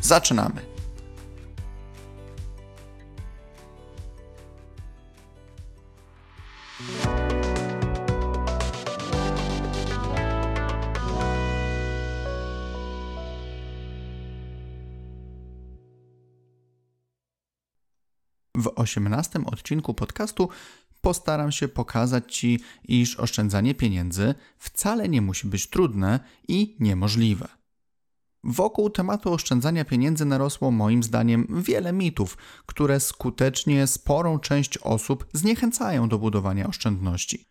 Zaczynamy! W osiemnastym odcinku podcastu postaram się pokazać Ci, iż oszczędzanie pieniędzy wcale nie musi być trudne i niemożliwe. Wokół tematu oszczędzania pieniędzy narosło moim zdaniem wiele mitów, które skutecznie sporą część osób zniechęcają do budowania oszczędności.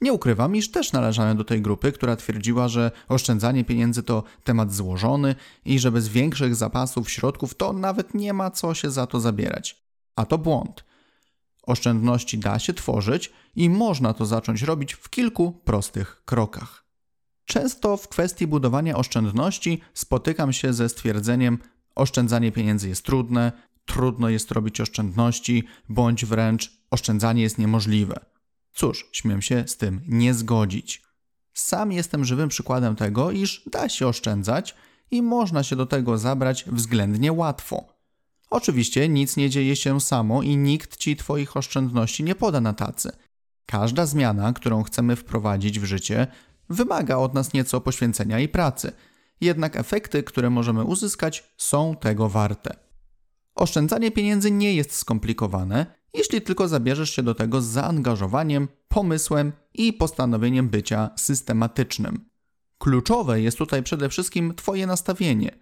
Nie ukrywam, iż też należałem do tej grupy, która twierdziła, że oszczędzanie pieniędzy to temat złożony i że bez większych zapasów środków to nawet nie ma co się za to zabierać. A to błąd. Oszczędności da się tworzyć i można to zacząć robić w kilku prostych krokach. Często w kwestii budowania oszczędności spotykam się ze stwierdzeniem: oszczędzanie pieniędzy jest trudne, trudno jest robić oszczędności, bądź wręcz oszczędzanie jest niemożliwe. Cóż, śmiem się z tym nie zgodzić. Sam jestem żywym przykładem tego, iż da się oszczędzać i można się do tego zabrać względnie łatwo. Oczywiście nic nie dzieje się samo i nikt ci Twoich oszczędności nie poda na tacy. Każda zmiana, którą chcemy wprowadzić w życie, wymaga od nas nieco poświęcenia i pracy, jednak efekty, które możemy uzyskać, są tego warte. Oszczędzanie pieniędzy nie jest skomplikowane, jeśli tylko zabierzesz się do tego z zaangażowaniem, pomysłem i postanowieniem bycia systematycznym. Kluczowe jest tutaj przede wszystkim Twoje nastawienie.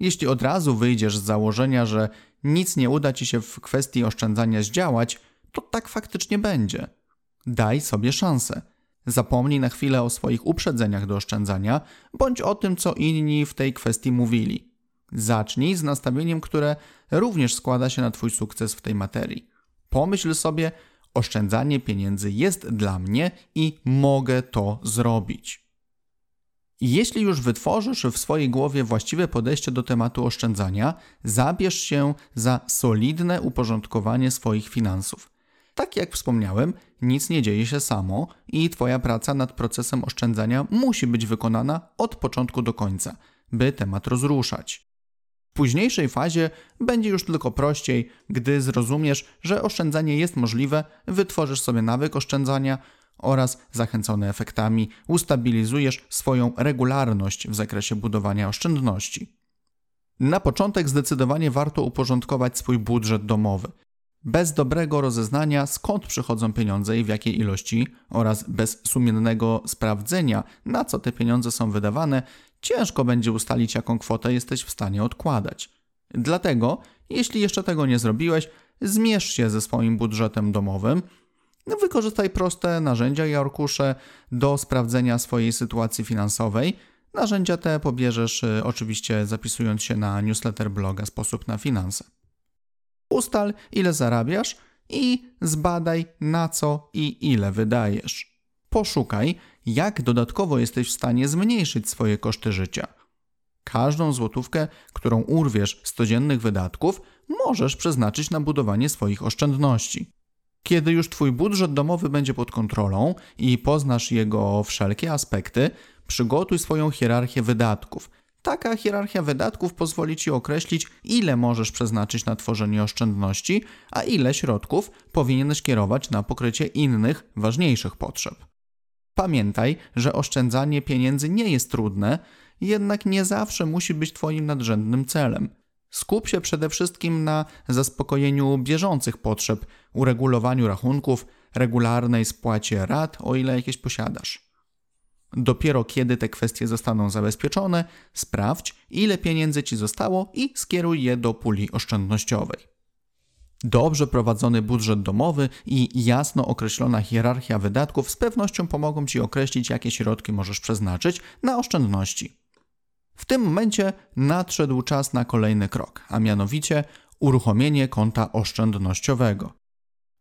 Jeśli od razu wyjdziesz z założenia, że nic nie uda Ci się w kwestii oszczędzania zdziałać, to tak faktycznie będzie. Daj sobie szansę. Zapomnij na chwilę o swoich uprzedzeniach do oszczędzania, bądź o tym, co inni w tej kwestii mówili. Zacznij z nastawieniem, które również składa się na Twój sukces w tej materii. Pomyśl sobie, oszczędzanie pieniędzy jest dla mnie i mogę to zrobić. Jeśli już wytworzysz w swojej głowie właściwe podejście do tematu oszczędzania, zabierz się za solidne uporządkowanie swoich finansów. Tak jak wspomniałem, nic nie dzieje się samo i Twoja praca nad procesem oszczędzania musi być wykonana od początku do końca, by temat rozruszać. W późniejszej fazie będzie już tylko prościej, gdy zrozumiesz, że oszczędzanie jest możliwe, wytworzysz sobie nawyk oszczędzania oraz zachęcony efektami ustabilizujesz swoją regularność w zakresie budowania oszczędności. Na początek zdecydowanie warto uporządkować swój budżet domowy. Bez dobrego rozeznania, skąd przychodzą pieniądze i w jakiej ilości, oraz bez sumiennego sprawdzenia, na co te pieniądze są wydawane, ciężko będzie ustalić, jaką kwotę jesteś w stanie odkładać. Dlatego, jeśli jeszcze tego nie zrobiłeś, zmierz się ze swoim budżetem domowym. Wykorzystaj proste narzędzia i arkusze do sprawdzenia swojej sytuacji finansowej. Narzędzia te pobierzesz y, oczywiście zapisując się na newsletter bloga Sposób na Finanse. Ustal, ile zarabiasz i zbadaj, na co i ile wydajesz. Poszukaj, jak dodatkowo jesteś w stanie zmniejszyć swoje koszty życia. Każdą złotówkę, którą urwiesz z codziennych wydatków, możesz przeznaczyć na budowanie swoich oszczędności. Kiedy już Twój budżet domowy będzie pod kontrolą i poznasz jego wszelkie aspekty, przygotuj swoją hierarchię wydatków, Taka hierarchia wydatków pozwoli Ci określić, ile możesz przeznaczyć na tworzenie oszczędności, a ile środków powinieneś kierować na pokrycie innych, ważniejszych potrzeb. Pamiętaj, że oszczędzanie pieniędzy nie jest trudne, jednak nie zawsze musi być Twoim nadrzędnym celem. Skup się przede wszystkim na zaspokojeniu bieżących potrzeb, uregulowaniu rachunków, regularnej spłacie rat, o ile jakieś posiadasz. Dopiero kiedy te kwestie zostaną zabezpieczone, sprawdź, ile pieniędzy ci zostało i skieruj je do puli oszczędnościowej. Dobrze prowadzony budżet domowy i jasno określona hierarchia wydatków z pewnością pomogą Ci określić, jakie środki możesz przeznaczyć na oszczędności. W tym momencie nadszedł czas na kolejny krok, a mianowicie uruchomienie konta oszczędnościowego.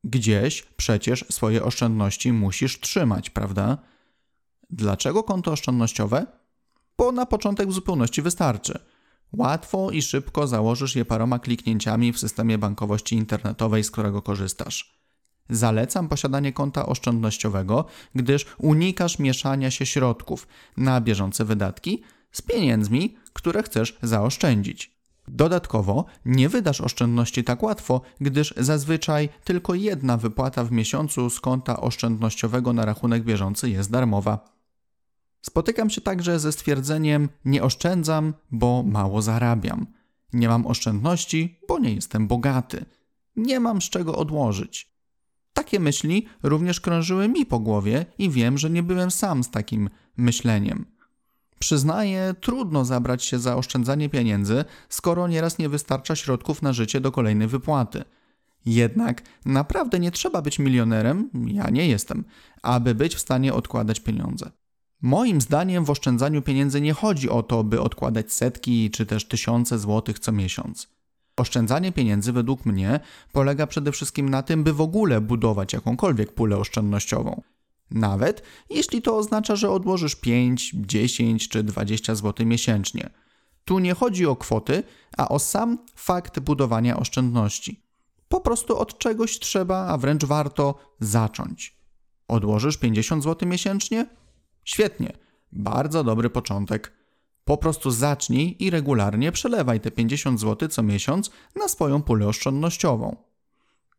Gdzieś przecież swoje oszczędności musisz trzymać, prawda? Dlaczego konto oszczędnościowe? Bo na początek w zupełności wystarczy. Łatwo i szybko założysz je paroma kliknięciami w systemie bankowości internetowej, z którego korzystasz. Zalecam posiadanie konta oszczędnościowego, gdyż unikasz mieszania się środków na bieżące wydatki z pieniędzmi, które chcesz zaoszczędzić. Dodatkowo nie wydasz oszczędności tak łatwo, gdyż zazwyczaj tylko jedna wypłata w miesiącu z konta oszczędnościowego na rachunek bieżący jest darmowa. Spotykam się także ze stwierdzeniem: Nie oszczędzam, bo mało zarabiam. Nie mam oszczędności, bo nie jestem bogaty. Nie mam z czego odłożyć. Takie myśli również krążyły mi po głowie i wiem, że nie byłem sam z takim myśleniem. Przyznaję, trudno zabrać się za oszczędzanie pieniędzy, skoro nieraz nie wystarcza środków na życie do kolejnej wypłaty. Jednak naprawdę nie trzeba być milionerem, ja nie jestem, aby być w stanie odkładać pieniądze. Moim zdaniem w oszczędzaniu pieniędzy nie chodzi o to, by odkładać setki czy też tysiące złotych co miesiąc. Oszczędzanie pieniędzy według mnie polega przede wszystkim na tym, by w ogóle budować jakąkolwiek pulę oszczędnościową. Nawet jeśli to oznacza, że odłożysz 5, 10 czy 20 zł miesięcznie. Tu nie chodzi o kwoty, a o sam fakt budowania oszczędności. Po prostu od czegoś trzeba, a wręcz warto zacząć. Odłożysz 50 zł miesięcznie? Świetnie, bardzo dobry początek. Po prostu zacznij i regularnie przelewaj te 50 zł co miesiąc na swoją pulę oszczędnościową.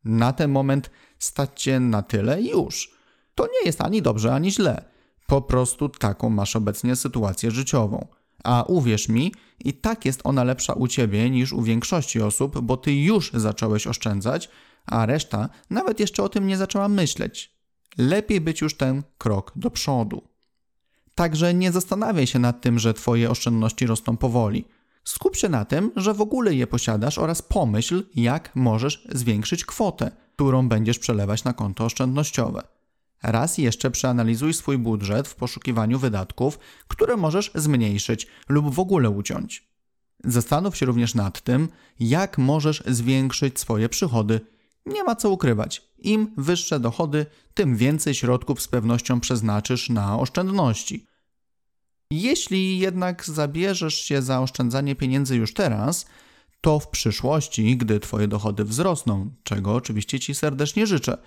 Na ten moment stać cię na tyle już. To nie jest ani dobrze, ani źle. Po prostu taką masz obecnie sytuację życiową. A uwierz mi, i tak jest ona lepsza u ciebie niż u większości osób, bo ty już zacząłeś oszczędzać, a reszta nawet jeszcze o tym nie zaczęła myśleć. Lepiej być już ten krok do przodu. Także nie zastanawiaj się nad tym, że Twoje oszczędności rosną powoli. Skup się na tym, że w ogóle je posiadasz oraz pomyśl, jak możesz zwiększyć kwotę, którą będziesz przelewać na konto oszczędnościowe. Raz jeszcze przeanalizuj swój budżet w poszukiwaniu wydatków, które możesz zmniejszyć lub w ogóle uciąć. Zastanów się również nad tym, jak możesz zwiększyć swoje przychody. Nie ma co ukrywać. Im wyższe dochody, tym więcej środków z pewnością przeznaczysz na oszczędności. Jeśli jednak zabierzesz się za oszczędzanie pieniędzy już teraz, to w przyszłości, gdy Twoje dochody wzrosną, czego oczywiście Ci serdecznie życzę,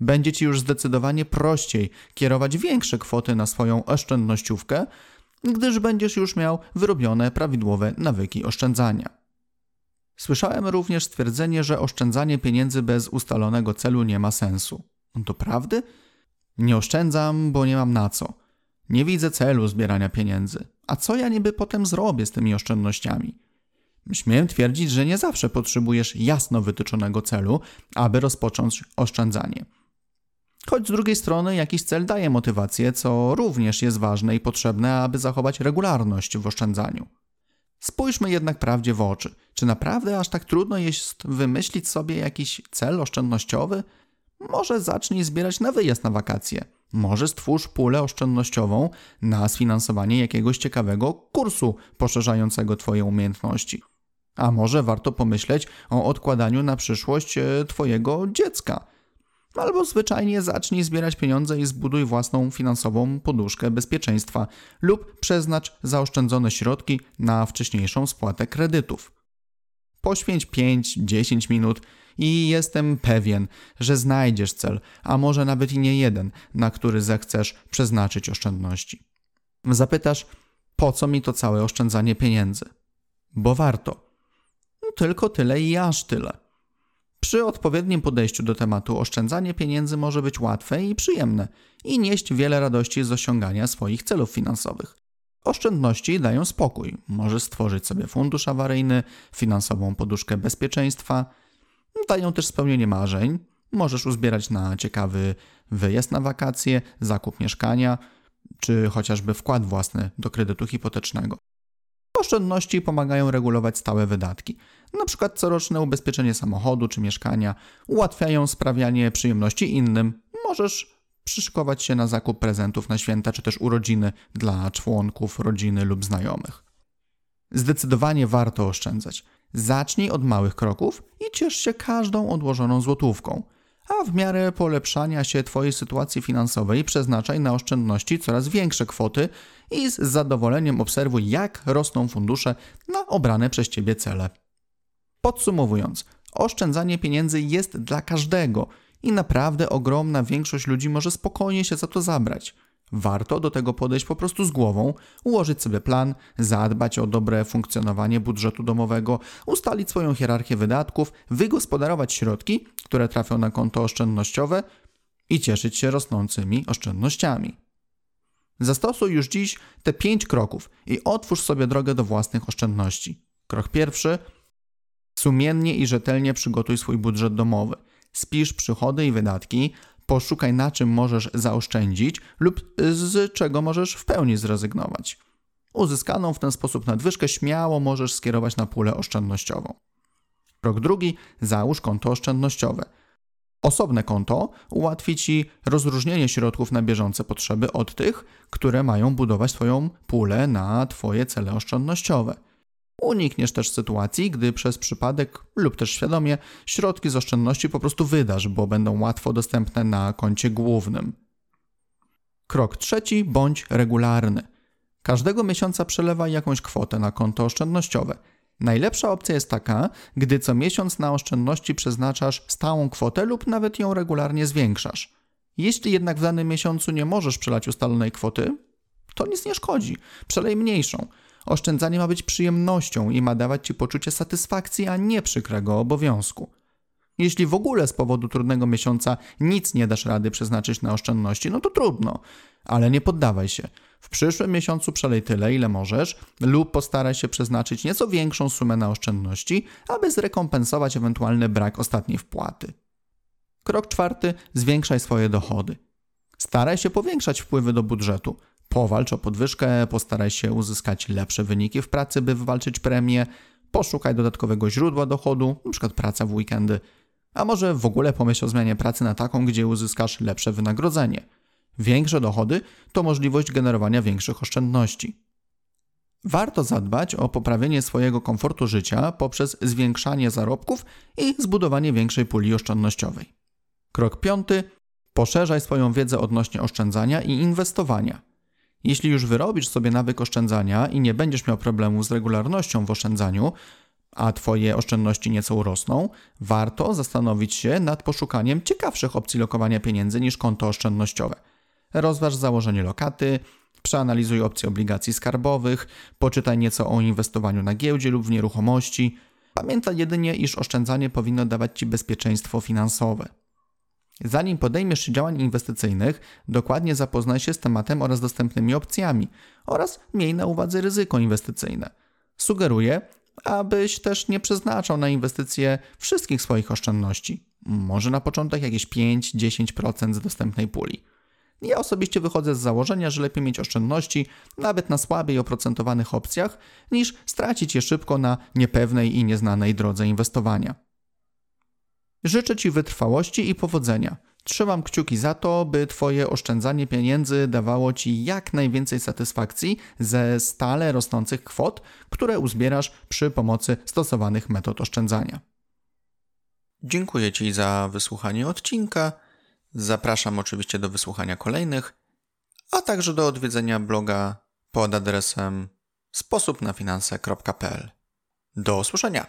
będzie Ci już zdecydowanie prościej kierować większe kwoty na swoją oszczędnościówkę, gdyż będziesz już miał wyrobione prawidłowe nawyki oszczędzania. Słyszałem również stwierdzenie, że oszczędzanie pieniędzy bez ustalonego celu nie ma sensu. To prawdy? Nie oszczędzam, bo nie mam na co. Nie widzę celu zbierania pieniędzy. A co ja niby potem zrobię z tymi oszczędnościami? Śmiem twierdzić, że nie zawsze potrzebujesz jasno wytyczonego celu, aby rozpocząć oszczędzanie. Choć z drugiej strony jakiś cel daje motywację, co również jest ważne i potrzebne, aby zachować regularność w oszczędzaniu. Spójrzmy jednak prawdzie w oczy. Czy naprawdę aż tak trudno jest wymyślić sobie jakiś cel oszczędnościowy? Może zacznij zbierać na wyjazd na wakacje. Może stwórz pulę oszczędnościową na sfinansowanie jakiegoś ciekawego kursu poszerzającego Twoje umiejętności. A może warto pomyśleć o odkładaniu na przyszłość e, Twojego dziecka. Albo zwyczajnie zacznij zbierać pieniądze i zbuduj własną finansową poduszkę bezpieczeństwa lub przeznacz zaoszczędzone środki na wcześniejszą spłatę kredytów. Poświęć 5-10 minut i jestem pewien, że znajdziesz cel, a może nawet i nie jeden, na który zechcesz przeznaczyć oszczędności. Zapytasz, po co mi to całe oszczędzanie pieniędzy? Bo warto. Tylko tyle i aż tyle. Przy odpowiednim podejściu do tematu oszczędzanie pieniędzy może być łatwe i przyjemne i nieść wiele radości z osiągania swoich celów finansowych. Oszczędności dają spokój. Możesz stworzyć sobie fundusz awaryjny, finansową poduszkę bezpieczeństwa, dają też spełnienie marzeń. Możesz uzbierać na ciekawy wyjazd na wakacje, zakup mieszkania, czy chociażby wkład własny do kredytu hipotecznego. Oszczędności pomagają regulować stałe wydatki, np. coroczne ubezpieczenie samochodu czy mieszkania, ułatwiają sprawianie przyjemności innym. Możesz przyszykować się na zakup prezentów na święta czy też urodziny dla członków rodziny lub znajomych. Zdecydowanie warto oszczędzać. Zacznij od małych kroków i ciesz się każdą odłożoną złotówką. A w miarę polepszania się Twojej sytuacji finansowej przeznaczaj na oszczędności coraz większe kwoty i z zadowoleniem obserwuj, jak rosną fundusze na obrane przez Ciebie cele. Podsumowując, oszczędzanie pieniędzy jest dla każdego i naprawdę ogromna większość ludzi może spokojnie się za to zabrać. Warto do tego podejść po prostu z głową, ułożyć sobie plan, zadbać o dobre funkcjonowanie budżetu domowego, ustalić swoją hierarchię wydatków, wygospodarować środki, które trafią na konto oszczędnościowe i cieszyć się rosnącymi oszczędnościami. Zastosuj już dziś te pięć kroków i otwórz sobie drogę do własnych oszczędności. Krok pierwszy: sumiennie i rzetelnie przygotuj swój budżet domowy. Spisz przychody i wydatki, poszukaj na czym możesz zaoszczędzić lub z czego możesz w pełni zrezygnować. Uzyskaną w ten sposób nadwyżkę śmiało możesz skierować na pulę oszczędnościową. Krok drugi: załóż konto oszczędnościowe. Osobne konto ułatwi Ci rozróżnienie środków na bieżące potrzeby od tych, które mają budować Twoją pulę na Twoje cele oszczędnościowe. Unikniesz też sytuacji, gdy przez przypadek lub też świadomie środki z oszczędności po prostu wydasz, bo będą łatwo dostępne na koncie głównym. Krok trzeci bądź regularny. Każdego miesiąca przelewaj jakąś kwotę na konto oszczędnościowe. Najlepsza opcja jest taka, gdy co miesiąc na oszczędności przeznaczasz stałą kwotę lub nawet ją regularnie zwiększasz. Jeśli jednak w danym miesiącu nie możesz przelać ustalonej kwoty, to nic nie szkodzi. Przelej mniejszą. Oszczędzanie ma być przyjemnością i ma dawać Ci poczucie satysfakcji, a nie przykrego obowiązku. Jeśli w ogóle z powodu trudnego miesiąca nic nie dasz rady przeznaczyć na oszczędności, no to trudno, ale nie poddawaj się. W przyszłym miesiącu przelej tyle, ile możesz, lub postaraj się przeznaczyć nieco większą sumę na oszczędności, aby zrekompensować ewentualny brak ostatniej wpłaty. Krok czwarty: zwiększaj swoje dochody. Staraj się powiększać wpływy do budżetu. Powalcz o podwyżkę, postaraj się uzyskać lepsze wyniki w pracy, by wywalczyć premię. Poszukaj dodatkowego źródła dochodu, np. praca w weekendy. A może w ogóle pomyśl o zmianie pracy na taką, gdzie uzyskasz lepsze wynagrodzenie. Większe dochody to możliwość generowania większych oszczędności. Warto zadbać o poprawienie swojego komfortu życia poprzez zwiększanie zarobków i zbudowanie większej puli oszczędnościowej. Krok piąty: poszerzaj swoją wiedzę odnośnie oszczędzania i inwestowania. Jeśli już wyrobisz sobie nawyk oszczędzania i nie będziesz miał problemu z regularnością w oszczędzaniu, a Twoje oszczędności nieco urosną, warto zastanowić się nad poszukaniem ciekawszych opcji lokowania pieniędzy niż konto oszczędnościowe. Rozważ założenie lokaty, przeanalizuj opcje obligacji skarbowych, poczytaj nieco o inwestowaniu na giełdzie lub w nieruchomości. Pamiętaj jedynie, iż oszczędzanie powinno dawać Ci bezpieczeństwo finansowe. Zanim podejmiesz się działań inwestycyjnych, dokładnie zapoznaj się z tematem oraz dostępnymi opcjami oraz miej na uwadze ryzyko inwestycyjne. Sugeruję, abyś też nie przeznaczał na inwestycje wszystkich swoich oszczędności. Może na początek jakieś 5-10% z dostępnej puli. Ja osobiście wychodzę z założenia, że lepiej mieć oszczędności nawet na słabiej oprocentowanych opcjach, niż stracić je szybko na niepewnej i nieznanej drodze inwestowania. Życzę Ci wytrwałości i powodzenia. Trzymam kciuki za to, by Twoje oszczędzanie pieniędzy dawało Ci jak najwięcej satysfakcji ze stale rosnących kwot, które uzbierasz przy pomocy stosowanych metod oszczędzania. Dziękuję Ci za wysłuchanie odcinka. Zapraszam oczywiście do wysłuchania kolejnych, a także do odwiedzenia bloga pod adresem sposobnafinanse.pl. Do usłyszenia!